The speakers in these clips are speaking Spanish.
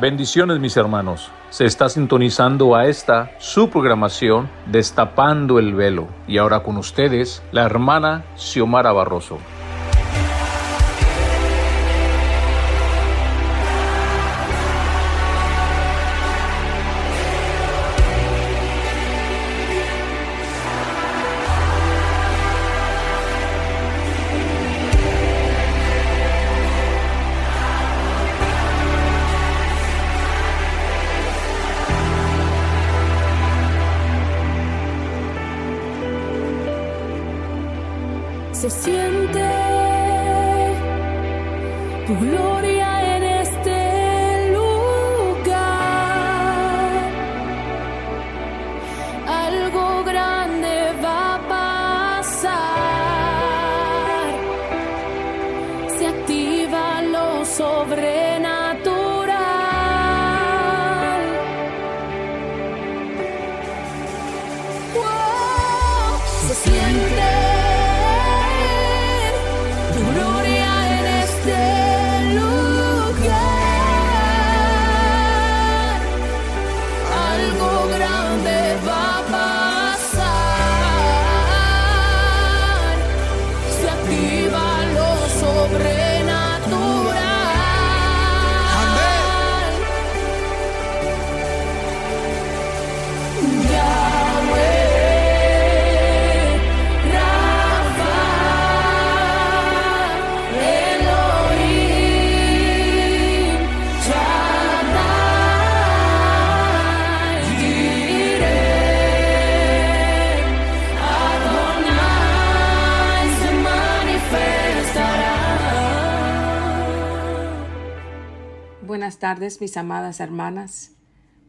Bendiciones mis hermanos. Se está sintonizando a esta su programación Destapando el Velo. Y ahora con ustedes, la hermana Xiomara Barroso. tu gloria. Tardes, mis amadas hermanas.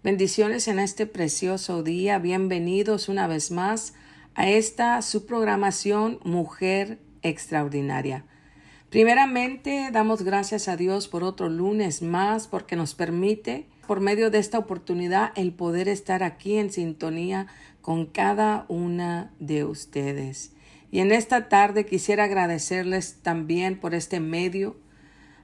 Bendiciones en este precioso día. Bienvenidos una vez más a esta su programación Mujer Extraordinaria. Primeramente, damos gracias a Dios por otro lunes más porque nos permite, por medio de esta oportunidad, el poder estar aquí en sintonía con cada una de ustedes. Y en esta tarde quisiera agradecerles también por este medio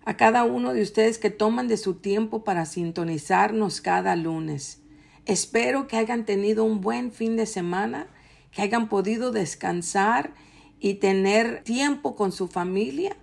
a cada uno de ustedes que toman de su tiempo para sintonizarnos cada lunes. Espero que hayan tenido un buen fin de semana, que hayan podido descansar y tener tiempo con su familia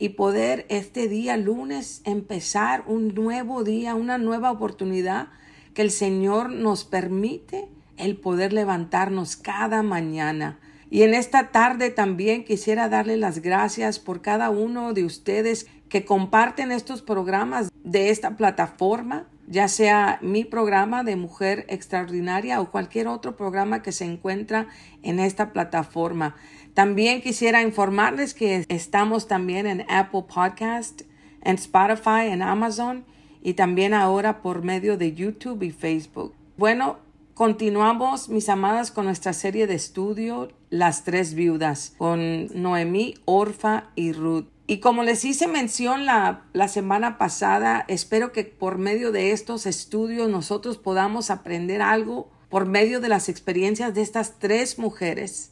y poder este día lunes empezar un nuevo día, una nueva oportunidad que el Señor nos permite el poder levantarnos cada mañana. Y en esta tarde también quisiera darle las gracias por cada uno de ustedes que comparten estos programas de esta plataforma, ya sea mi programa de Mujer Extraordinaria o cualquier otro programa que se encuentra en esta plataforma. También quisiera informarles que estamos también en Apple Podcast, en Spotify, en Amazon y también ahora por medio de YouTube y Facebook. Bueno, continuamos, mis amadas, con nuestra serie de estudio Las tres viudas, con Noemí, Orfa y Ruth. Y como les hice mención la, la, semana pasada, espero que por medio de estos estudios nosotros podamos aprender algo por medio de las experiencias de estas tres mujeres.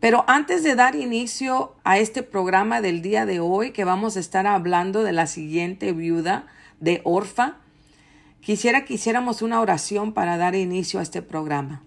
Pero antes de dar inicio a este programa del día de hoy, que vamos a estar hablando de la siguiente viuda de Orfa, quisiera que hiciéramos una oración para dar inicio a este programa.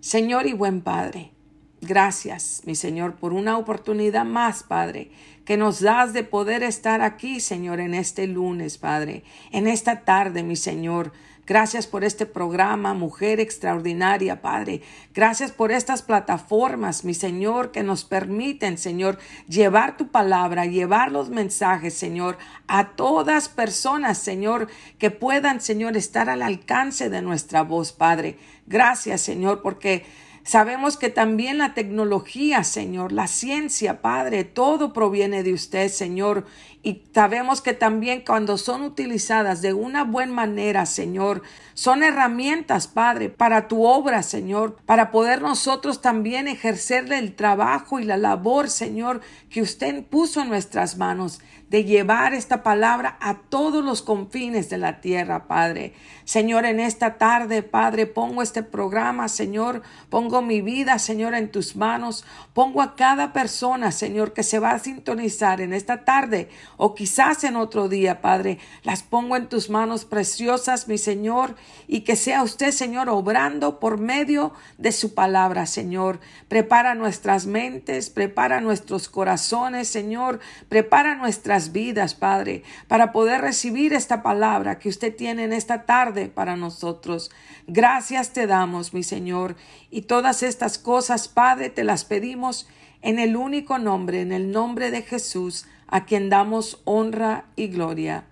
Señor y buen Padre, Gracias, mi Señor, por una oportunidad más, Padre, que nos das de poder estar aquí, Señor, en este lunes, Padre, en esta tarde, mi Señor. Gracias por este programa, Mujer Extraordinaria, Padre. Gracias por estas plataformas, mi Señor, que nos permiten, Señor, llevar tu palabra, llevar los mensajes, Señor, a todas personas, Señor, que puedan, Señor, estar al alcance de nuestra voz, Padre. Gracias, Señor, porque Sabemos que también la tecnología, Señor, la ciencia, Padre, todo proviene de usted, Señor. Y sabemos que también cuando son utilizadas de una buena manera, Señor, son herramientas, Padre, para tu obra, Señor, para poder nosotros también ejercerle el trabajo y la labor, Señor, que usted puso en nuestras manos de llevar esta palabra a todos los confines de la tierra, Padre. Señor, en esta tarde, Padre, pongo este programa, Señor, pongo mi vida, Señor, en tus manos, pongo a cada persona, Señor, que se va a sintonizar en esta tarde o quizás en otro día, Padre, las pongo en tus manos preciosas, mi Señor, y que sea usted, Señor, obrando por medio de su palabra, Señor. Prepara nuestras mentes, prepara nuestros corazones, Señor, prepara nuestras vidas, Padre, para poder recibir esta palabra que usted tiene en esta tarde para nosotros. Gracias te damos, mi Señor, y todas estas cosas, Padre, te las pedimos en el único nombre, en el nombre de Jesús, a quien damos honra y gloria.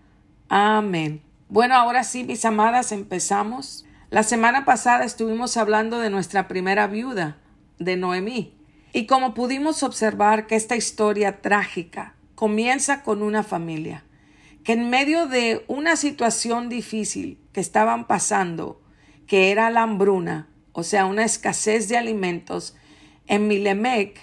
Amén. Bueno, ahora sí, mis amadas, empezamos. La semana pasada estuvimos hablando de nuestra primera viuda, de Noemí, y como pudimos observar que esta historia trágica comienza con una familia que en medio de una situación difícil que estaban pasando, que era la hambruna, o sea, una escasez de alimentos, en Milemec,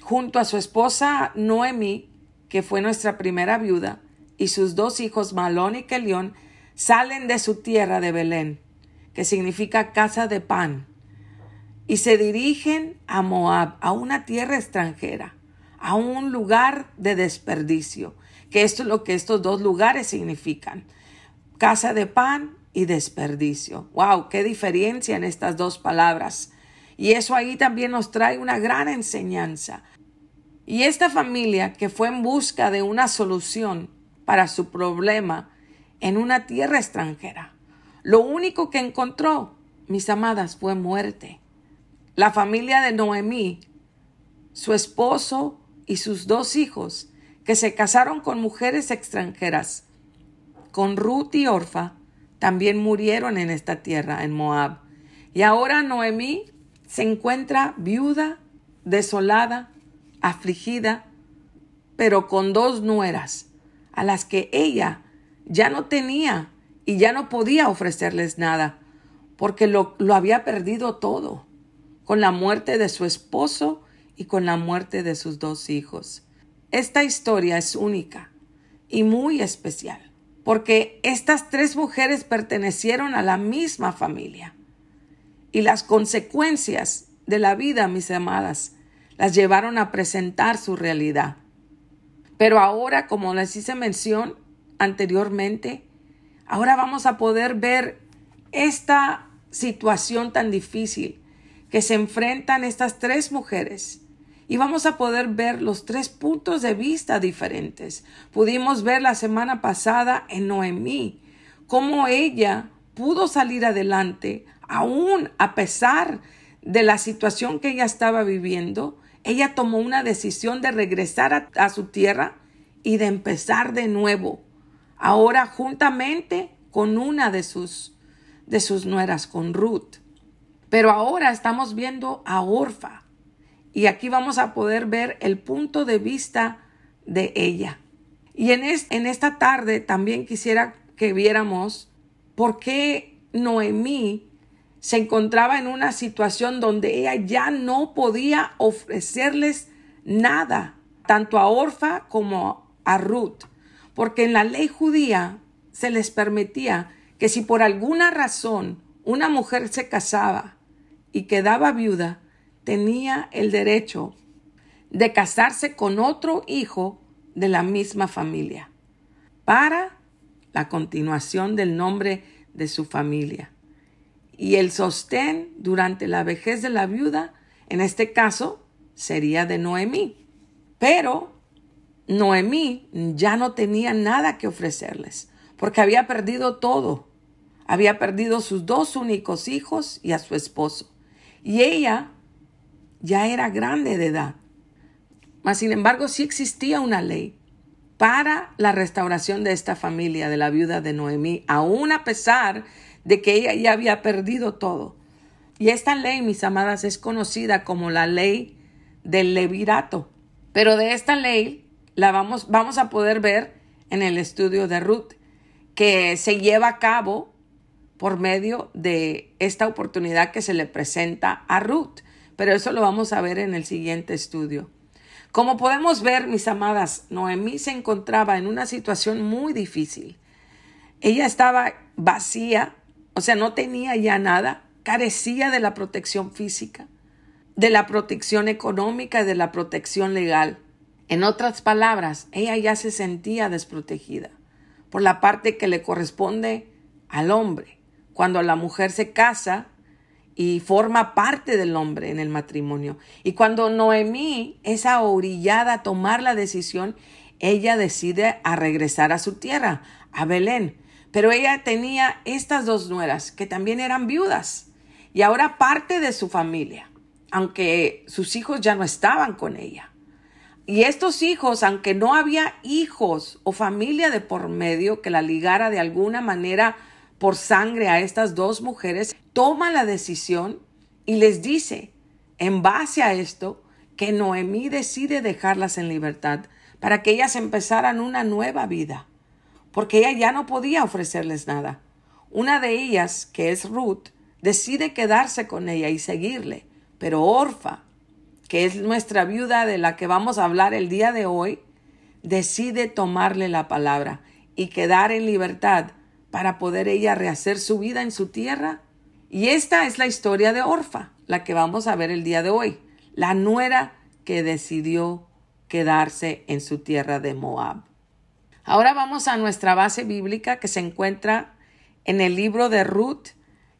junto a su esposa Noemi, que fue nuestra primera viuda, y sus dos hijos Malón y Kelión, salen de su tierra de Belén, que significa casa de pan, y se dirigen a Moab, a una tierra extranjera a un lugar de desperdicio, que esto es lo que estos dos lugares significan. Casa de pan y desperdicio. ¡Wow! ¡Qué diferencia en estas dos palabras! Y eso ahí también nos trae una gran enseñanza. Y esta familia que fue en busca de una solución para su problema en una tierra extranjera, lo único que encontró, mis amadas, fue muerte. La familia de Noemí, su esposo y sus dos hijos, que se casaron con mujeres extranjeras, con Ruth y Orfa, también murieron en esta tierra, en Moab. Y ahora Noemí se encuentra viuda, desolada, afligida, pero con dos nueras, a las que ella ya no tenía y ya no podía ofrecerles nada, porque lo, lo había perdido todo, con la muerte de su esposo y con la muerte de sus dos hijos. Esta historia es única y muy especial, porque estas tres mujeres pertenecieron a la misma familia. Y las consecuencias de la vida, mis amadas, las llevaron a presentar su realidad. Pero ahora, como les hice mención anteriormente, ahora vamos a poder ver esta situación tan difícil que se enfrentan estas tres mujeres y vamos a poder ver los tres puntos de vista diferentes. Pudimos ver la semana pasada en Noemí cómo ella pudo salir adelante aún a pesar de la situación que ella estaba viviendo. Ella tomó una decisión de regresar a, su tierra y de empezar de nuevo. Ahora juntamente con una de sus de sus nueras, con Ruth. Pero ahora estamos viendo a Orfa y aquí vamos a poder ver el punto de vista de ella. Y en, en esta tarde también quisiera que viéramos por qué Noemí se encontraba en una situación donde ella ya no podía ofrecerles nada, tanto a Orfa como a Ruth, porque en la ley judía se les permitía que si por alguna razón una mujer se casaba y quedaba viuda, tenía el derecho de casarse con otro hijo de la misma familia para la continuación del nombre de su familia. Y el sostén durante la vejez de la viuda, en este caso, sería de Noemí. Pero Noemí ya no tenía nada que ofrecerles, porque había perdido todo. Había perdido sus dos únicos hijos y a su esposo. Y ella ya era grande de edad. Mas, sin embargo, sí existía una ley para la restauración de esta familia, de la viuda de Noemí, aún a pesar de que ella ya había perdido todo. Y esta ley, mis amadas, es conocida como la ley del levirato. Pero de esta ley la vamos, vamos a poder ver en el estudio de Ruth, que se lleva a cabo por medio de esta oportunidad que se le presenta a Ruth pero eso lo vamos a ver en el siguiente estudio. Como podemos ver, mis amadas, Noemí se encontraba en una situación muy difícil. Ella estaba vacía, o sea, no tenía ya nada, carecía de la protección física, de la protección económica y de la protección legal. En otras palabras, ella ya se sentía desprotegida por la parte que le corresponde al hombre. Cuando la mujer se casa, y forma parte del hombre en el matrimonio. Y cuando Noemí es orillada a tomar la decisión, ella decide a regresar a su tierra, a Belén. Pero ella tenía estas dos nueras que también eran viudas y ahora parte de su familia, aunque sus hijos ya no estaban con ella. Y estos hijos, aunque no había hijos o familia de por medio que la ligara de alguna manera por sangre a estas dos mujeres, toma la decisión y les dice, en base a esto, que Noemí decide dejarlas en libertad para que ellas empezaran una nueva vida, porque ella ya no podía ofrecerles nada. Una de ellas, que es Ruth, decide quedarse con ella y seguirle, pero Orfa, que es nuestra viuda de la que vamos a hablar el día de hoy, decide tomarle la palabra y quedar en libertad para poder ella rehacer su vida en su tierra. Y esta es la historia de Orfa, la que vamos a ver el día de hoy, la nuera que decidió quedarse en su tierra de Moab. Ahora vamos a nuestra base bíblica que se encuentra en el libro de Ruth,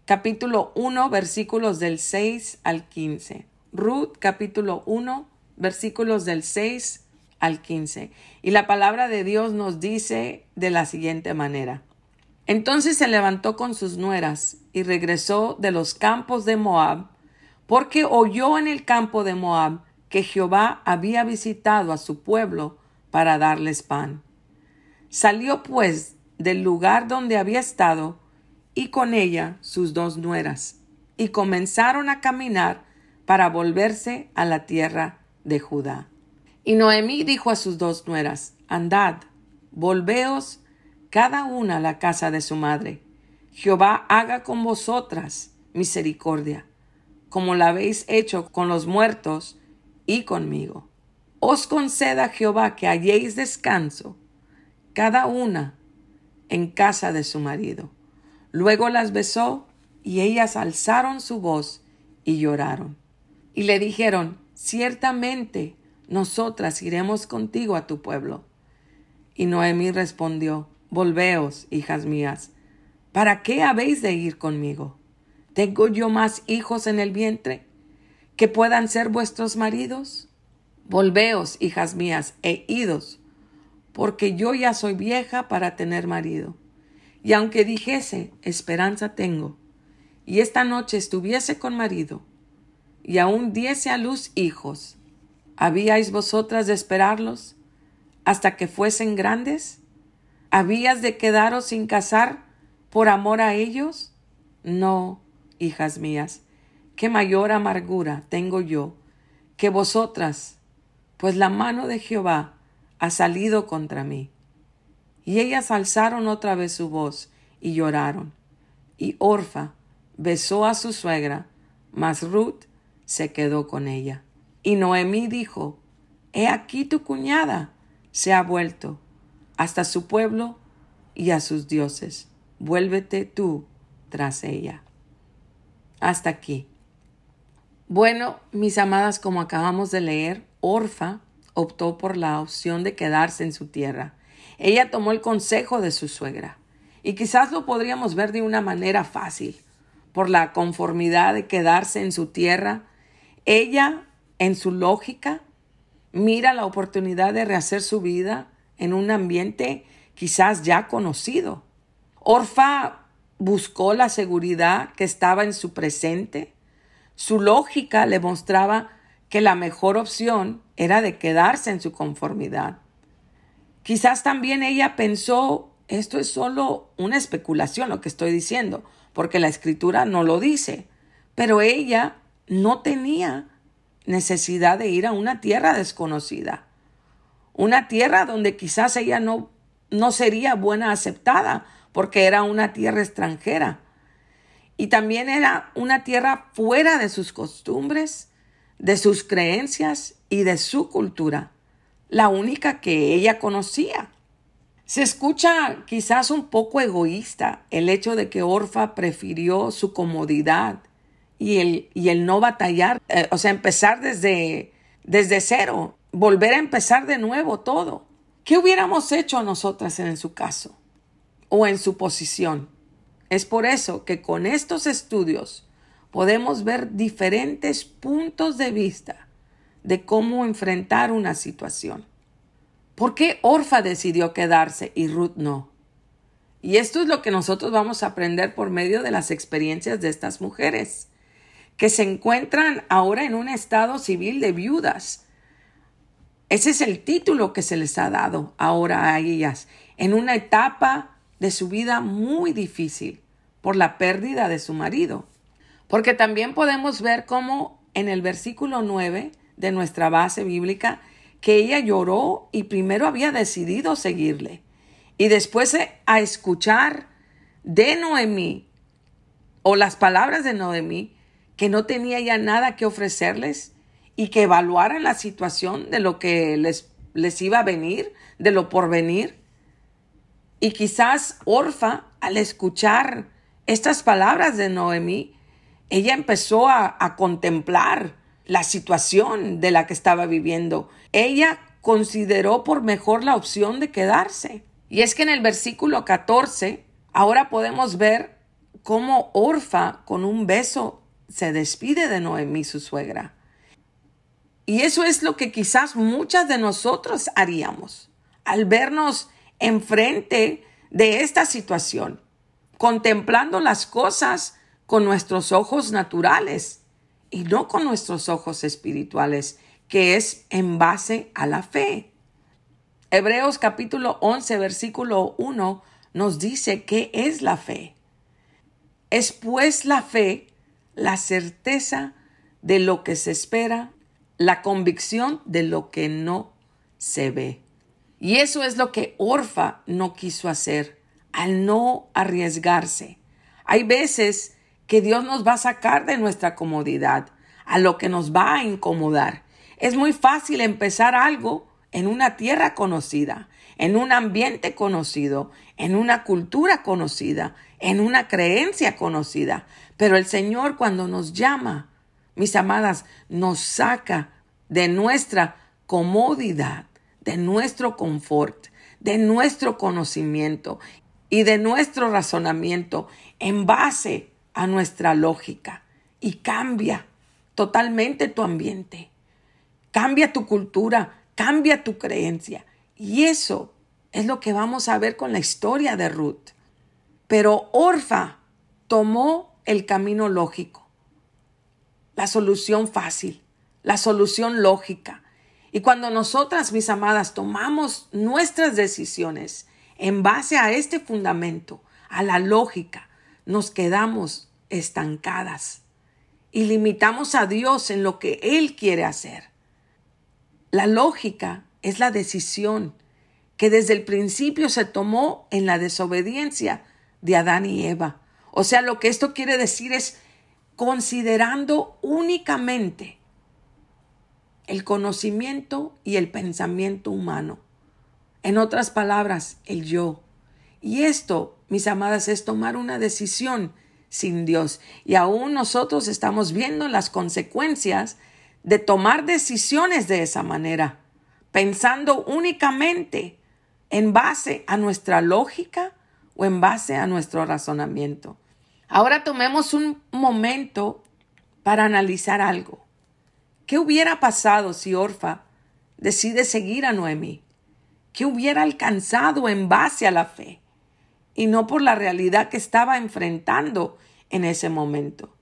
capítulo 1, versículos del 6 al 15. Ruth, capítulo 1, versículos del 6 al 15. Y la palabra de Dios nos dice de la siguiente manera. Entonces se levantó con sus nueras y regresó de los campos de Moab, porque oyó en el campo de Moab que Jehová había visitado a su pueblo para darles pan. Salió pues del lugar donde había estado y con ella sus dos nueras, y comenzaron a caminar para volverse a la tierra de Judá. Y Noemí dijo a sus dos nueras, Andad, volveos cada una a la casa de su madre. Jehová haga con vosotras misericordia, como la habéis hecho con los muertos y conmigo. Os conceda Jehová que halléis descanso, cada una en casa de su marido. Luego las besó y ellas alzaron su voz y lloraron. Y le dijeron, ciertamente nosotras iremos contigo a tu pueblo. Y Noemí respondió, Volveos, hijas mías, ¿para qué habéis de ir conmigo? ¿Tengo yo más hijos en el vientre que puedan ser vuestros maridos? Volveos, hijas mías, e idos, porque yo ya soy vieja para tener marido. Y aunque dijese, esperanza tengo, y esta noche estuviese con marido, y aún diese a luz hijos, ¿habíais vosotras de esperarlos hasta que fuesen grandes? ¿Habías de quedaros sin casar por amor a ellos? No, hijas mías, qué mayor amargura tengo yo que vosotras, pues la mano de Jehová ha salido contra mí. Y ellas alzaron otra vez su voz y lloraron. Y Orfa besó a su suegra, mas Ruth se quedó con ella. Y Noemí dijo, He aquí tu cuñada se ha vuelto hasta su pueblo y a sus dioses. Vuélvete tú tras ella. Hasta aquí. Bueno, mis amadas, como acabamos de leer, Orfa optó por la opción de quedarse en su tierra. Ella tomó el consejo de su suegra. Y quizás lo podríamos ver de una manera fácil, por la conformidad de quedarse en su tierra. Ella, en su lógica, mira la oportunidad de rehacer su vida, en un ambiente quizás ya conocido. Orfa buscó la seguridad que estaba en su presente. Su lógica le mostraba que la mejor opción era de quedarse en su conformidad. Quizás también ella pensó, esto es solo una especulación lo que estoy diciendo, porque la escritura no lo dice, pero ella no tenía necesidad de ir a una tierra desconocida una tierra donde quizás ella no, no sería buena aceptada porque era una tierra extranjera. Y también era una tierra fuera de sus costumbres, de sus creencias y de su cultura, la única que ella conocía. Se escucha quizás un poco egoísta el hecho de que Orfa prefirió su comodidad y el, y el no batallar, eh, o sea, empezar desde, desde cero, volver a empezar de nuevo todo. ¿Qué hubiéramos hecho nosotras en su caso o en su posición? Es por eso que con estos estudios podemos ver diferentes puntos de vista de cómo enfrentar una situación. ¿Por qué Orfa decidió quedarse y Ruth no? Y esto es lo que nosotros vamos a aprender por medio de las experiencias de estas mujeres, que se encuentran ahora en un estado civil de viudas. Ese es el título que se les ha dado ahora a ellas, en una etapa de su vida muy difícil por la pérdida de su marido. Porque también podemos ver cómo en el versículo 9 de nuestra base bíblica, que ella lloró y primero había decidido seguirle. Y después a escuchar de Noemí o las palabras de Noemí, que no tenía ya nada que ofrecerles y que evaluaran la situación de lo que les, les iba a venir, de lo por venir. Y quizás Orfa, al escuchar estas palabras de Noemí, ella empezó a, contemplar la situación de la que estaba viviendo. Ella consideró por mejor la opción de quedarse. Y es que en el versículo 14, ahora podemos ver cómo Orfa con un beso se despide de Noemí, su suegra. Y eso es lo que quizás muchas de nosotros haríamos al vernos enfrente de esta situación, contemplando las cosas con nuestros ojos naturales y no con nuestros ojos espirituales, que es en base a la fe. Hebreos capítulo 11, versículo 1 nos dice qué es la fe. Es pues la fe la certeza de lo que se espera, la convicción de lo que no se ve. Y eso es lo que Orfa no quiso hacer al no arriesgarse. Hay veces que Dios nos va a sacar de nuestra comodidad, a lo que nos va a incomodar. Es muy fácil empezar algo en una tierra conocida, en un ambiente conocido, en una cultura conocida, en una creencia conocida. Pero el Señor cuando nos llama, mis amadas, nos saca de nuestra comodidad, de nuestro confort, de nuestro conocimiento y de nuestro razonamiento en base a nuestra lógica y cambia totalmente tu ambiente, cambia tu cultura, cambia tu creencia. Y eso es lo que vamos a ver con la historia de Ruth. Pero Orfa tomó el camino lógico, la solución fácil, la solución lógica. Y cuando nosotras, mis amadas, tomamos nuestras decisiones en base a este fundamento, a la lógica, nos quedamos estancadas y limitamos a Dios en lo que Él quiere hacer. La lógica es la decisión que desde el principio se tomó en la desobediencia de Adán y Eva. O sea, lo que esto quiere decir es considerando únicamente el conocimiento y el pensamiento humano. En otras palabras, el yo. Y esto, mis amadas, es tomar una decisión sin Dios. Y aún nosotros estamos viendo las consecuencias de tomar decisiones de esa manera, pensando únicamente en base a nuestra lógica o en base a nuestro razonamiento. Ahora tomemos un momento para analizar algo. ¿Qué hubiera pasado si Orfa decide seguir a Noemí? ¿Qué hubiera alcanzado en base a la fe? Y no por la realidad que estaba enfrentando en ese momento.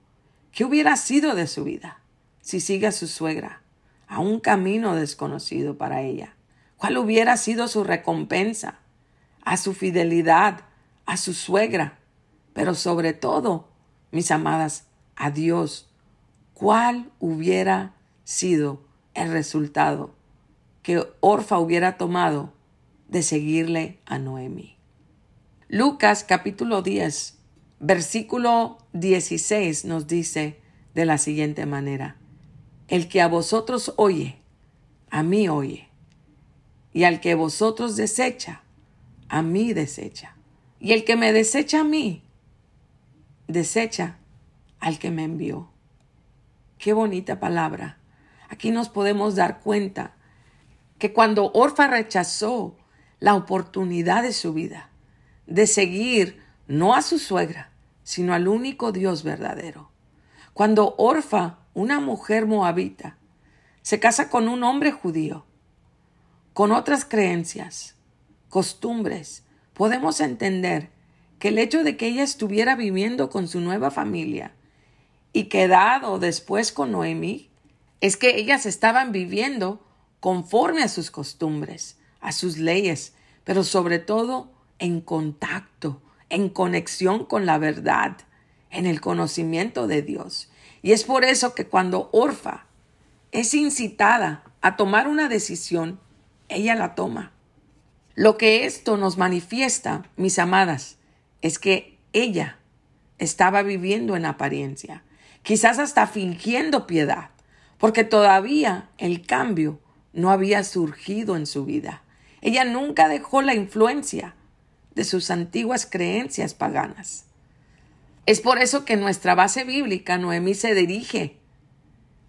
¿Qué hubiera sido de su vida si sigue a su suegra a un camino desconocido para ella? ¿Cuál hubiera sido su recompensa a su fidelidad, a su suegra? Pero sobre todo, mis amadas, a Dios. ¿Cuál hubiera sido el resultado que Orfa hubiera tomado de seguirle a Noemi? Lucas capítulo 10, versículo 16 nos dice de la siguiente manera, el que a vosotros oye, a mí oye. Y al que vosotros desecha, a mí desecha. Y el que me desecha a mí, desecha al que me envió. Qué bonita palabra. Aquí nos podemos dar cuenta que cuando Orfa rechazó la oportunidad de su vida de seguir no a su suegra, sino al único Dios verdadero. Cuando Orfa, una mujer moabita, se casa con un hombre judío, con otras creencias, costumbres, podemos entender que el hecho de que ella estuviera viviendo con su nueva familia y quedado después con Noemí, es que ellas estaban viviendo conforme a sus costumbres, a sus leyes, pero sobre todo en contacto, en conexión con la verdad, en el conocimiento de Dios. Y es por eso que cuando Orfa es incitada a tomar una decisión, ella la toma. Lo que esto nos manifiesta, mis amadas, es que ella estaba viviendo en apariencia, quizás hasta fingiendo piedad, porque todavía el cambio no había surgido en su vida. Ella nunca dejó la influencia de sus antiguas creencias paganas. Es por eso que nuestra base bíblica, Noemí se dirige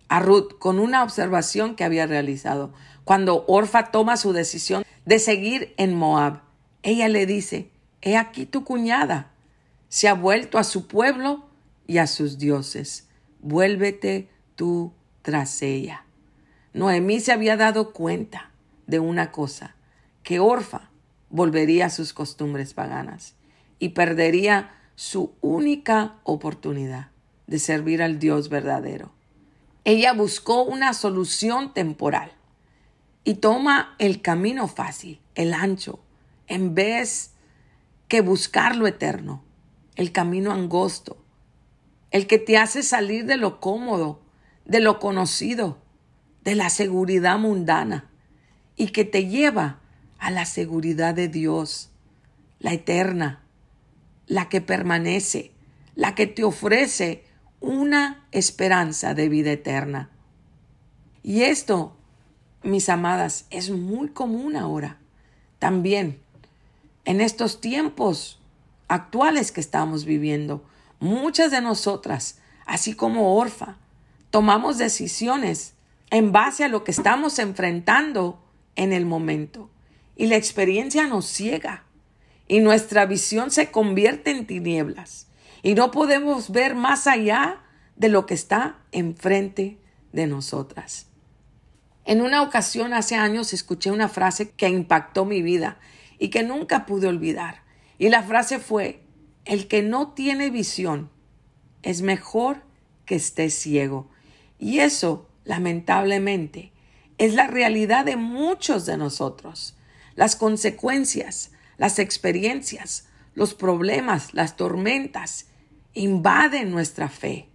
a Ruth con una observación que había realizado. Cuando Orfa toma su decisión de seguir en Moab, ella le dice, He aquí tu cuñada, se ha vuelto a su pueblo y a sus dioses. Vuélvete tú tras ella. Noemí se había dado cuenta de una cosa, que Orfa volvería a sus costumbres paganas y perdería su única oportunidad de servir al Dios verdadero. Ella buscó una solución temporal y toma el camino fácil, el ancho, en vez que buscar lo eterno, el camino angosto, el que te hace salir de lo cómodo, de lo conocido, de la seguridad mundana y que te lleva a la seguridad de Dios, la eterna, la que permanece, la que te ofrece una esperanza de vida eterna. Y esto, mis amadas, es muy común ahora. También en estos tiempos actuales que estamos viviendo, muchas de nosotras, así como Orfa, tomamos decisiones en base a lo que estamos enfrentando en el momento y la experiencia nos ciega y nuestra visión se convierte en tinieblas y no podemos ver más allá de lo que está enfrente de nosotras. En una ocasión hace años escuché una frase que impactó mi vida y que nunca pude olvidar. Y la frase fue, el que no tiene visión es mejor que esté ciego. Y eso, lamentablemente, es la realidad de muchos de nosotros las consecuencias, las experiencias, los problemas, las tormentas invaden nuestra fe,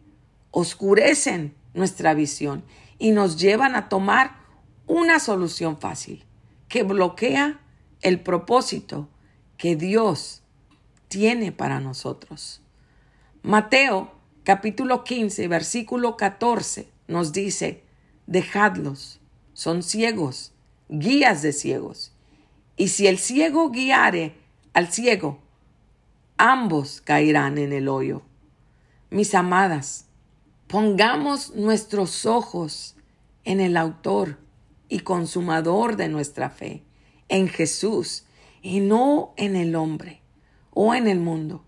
oscurecen nuestra visión y nos llevan a tomar una solución fácil que bloquea el propósito que Dios tiene para nosotros. Mateo capítulo 15 versículo 14 nos dice, dejadlos, son ciegos, guías de ciegos, y si el ciego guiare al ciego, ambos caerán en el hoyo. Mis amadas, pongamos nuestros ojos en el autor y consumador de nuestra fe, en Jesús, y no en el hombre o en el mundo,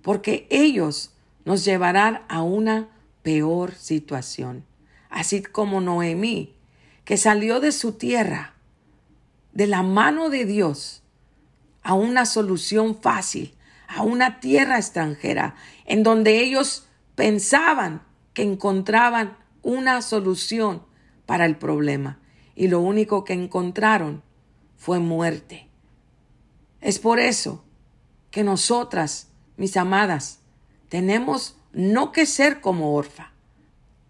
porque ellos nos llevarán a una peor situación, así como Noemí, que salió de su tierra de la mano de Dios a una solución fácil, a una tierra extranjera, en donde ellos pensaban que encontraban una solución para el problema y lo único que encontraron fue muerte. Es por eso que nosotras, mis amadas, tenemos no que ser como Orfa,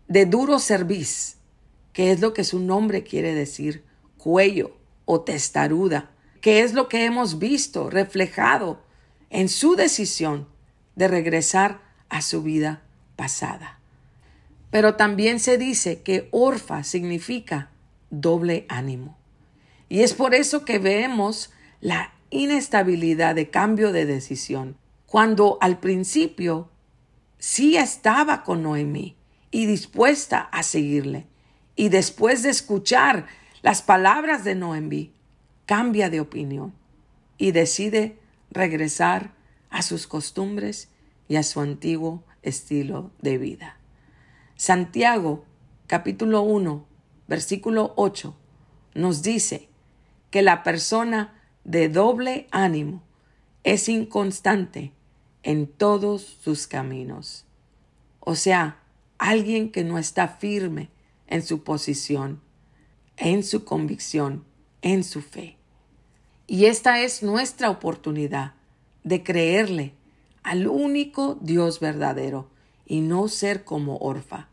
de duro cerviz, que es lo que su nombre quiere decir, cuello, o testaruda, que es lo que hemos visto reflejado en su decisión de regresar a su vida pasada. Pero también se dice que orfa significa doble ánimo. Y es por eso que vemos la inestabilidad de cambio de decisión, cuando al principio sí estaba con Noemí y dispuesta a seguirle. Y después de escuchar las palabras de Noemí, cambia de opinión y decide regresar a sus costumbres y a su antiguo estilo de vida. Santiago capítulo 1 versículo 8 nos dice que la persona de doble ánimo es inconstante en todos sus caminos. O sea, alguien que no está firme en su posición, en su convicción, en su fe. Y esta es nuestra oportunidad de creerle al único Dios verdadero y no ser como Orfa,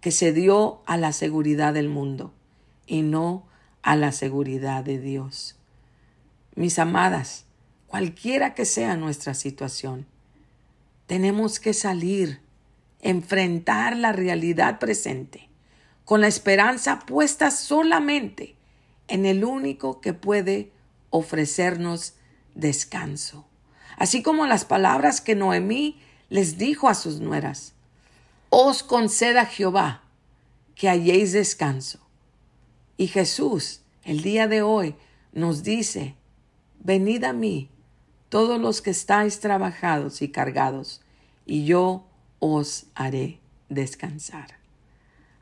que se dio a la seguridad del mundo y no a la seguridad de Dios. Mis amadas, cualquiera que sea nuestra situación, tenemos que salir, enfrentar la realidad presente, con la esperanza puesta solamente en el único que puede ofrecernos descanso. Así como las palabras que Noemí les dijo a sus nueras, os conceda Jehová que halléis descanso. Y Jesús, el día de hoy, nos dice, venid a mí todos los que estáis trabajados y cargados, y yo os haré descansar.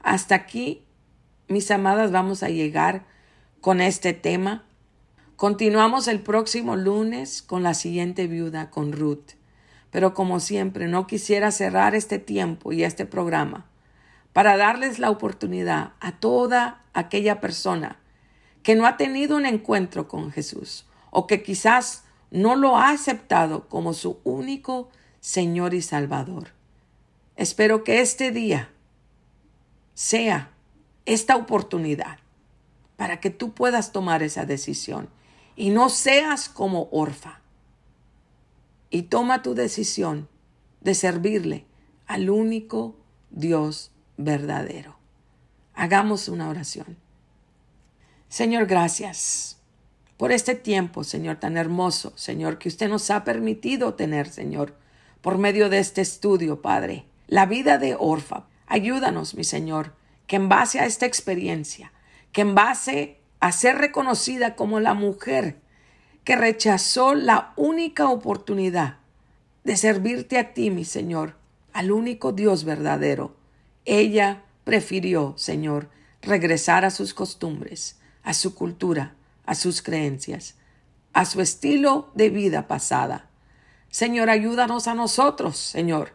Hasta aquí, mis amadas, vamos a llegar con este tema. Continuamos el próximo lunes con la siguiente viuda, con Ruth. Pero como siempre, no quisiera cerrar este tiempo y este programa para darles la oportunidad a toda aquella persona que no ha tenido un encuentro con Jesús o que quizás no lo ha aceptado como su único Señor y Salvador. Espero que este día sea esta oportunidad para que tú puedas tomar esa decisión y no seas como Orfa. Y toma tu decisión de servirle al único Dios verdadero. Hagamos una oración. Señor, gracias por este tiempo, Señor, tan hermoso, Señor, que usted nos ha permitido tener, Señor, por medio de este estudio, Padre. La vida de Orfa. Ayúdanos, mi Señor, que en base a esta experiencia, que en base a ser reconocida como la mujer que rechazó la única oportunidad de servirte a ti, mi Señor, al único Dios verdadero, ella prefirió, Señor, regresar a sus costumbres, a su cultura, a sus creencias, a su estilo de vida pasada. Señor, ayúdanos a nosotros, Señor,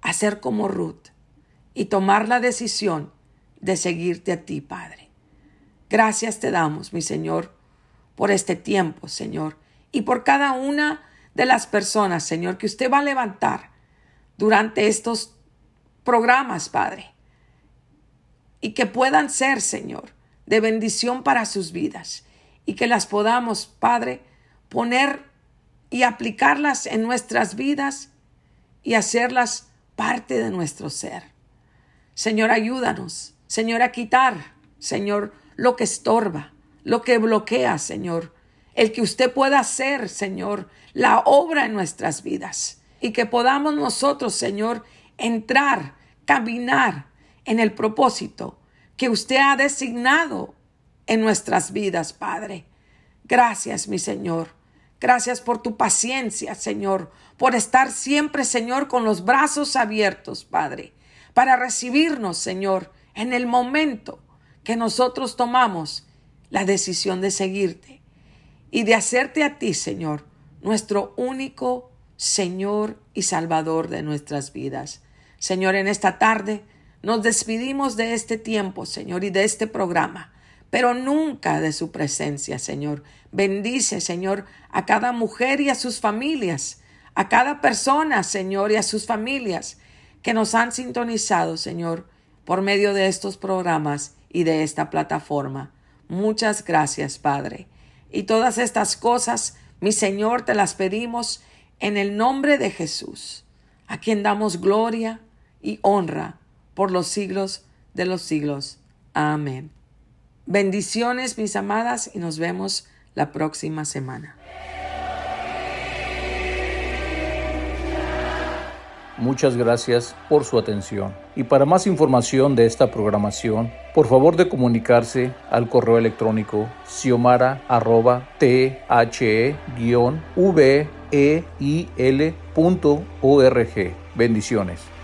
a ser como Ruth y tomar la decisión de seguirte a ti, Padre. Gracias te damos, mi Señor, por este tiempo, Señor, y por cada una de las personas, Señor, que usted va a levantar durante estos programas, Padre, y que puedan ser, Señor, de bendición para sus vidas y que las podamos, Padre, poner y aplicarlas en nuestras vidas y hacerlas parte de nuestro ser. Señor, ayúdanos, Señor, a quitar, Señor, lo que estorba, lo que bloquea, Señor, el que usted pueda hacer, Señor, la obra en nuestras vidas. Y que podamos nosotros, Señor, entrar, caminar en el propósito que usted ha designado en nuestras vidas, Padre. Gracias, mi Señor. Gracias por tu paciencia, Señor, por estar siempre, Señor, con los brazos abiertos, Padre, para recibirnos, Señor, en el momento que nosotros tomamos la decisión de seguirte y de hacerte a ti, Señor, nuestro único Señor y Salvador de nuestras vidas. Señor, en esta tarde nos despedimos de este tiempo, Señor, y de este programa pero nunca de su presencia, Señor. Bendice, Señor, a cada mujer y a sus familias, a cada persona, Señor, y a sus familias que nos han sintonizado, Señor, por medio de estos programas y de esta plataforma. Muchas gracias, Padre. Y todas estas cosas, mi Señor, te las pedimos en el nombre de Jesús, a quien damos gloria y honra por los siglos de los siglos. Amén. Bendiciones, mis amadas, y nos vemos la próxima semana. Muchas gracias por su atención. Y para más información de esta programación, por favor de comunicarse al correo electrónico siomara.the-veil.org. Bendiciones.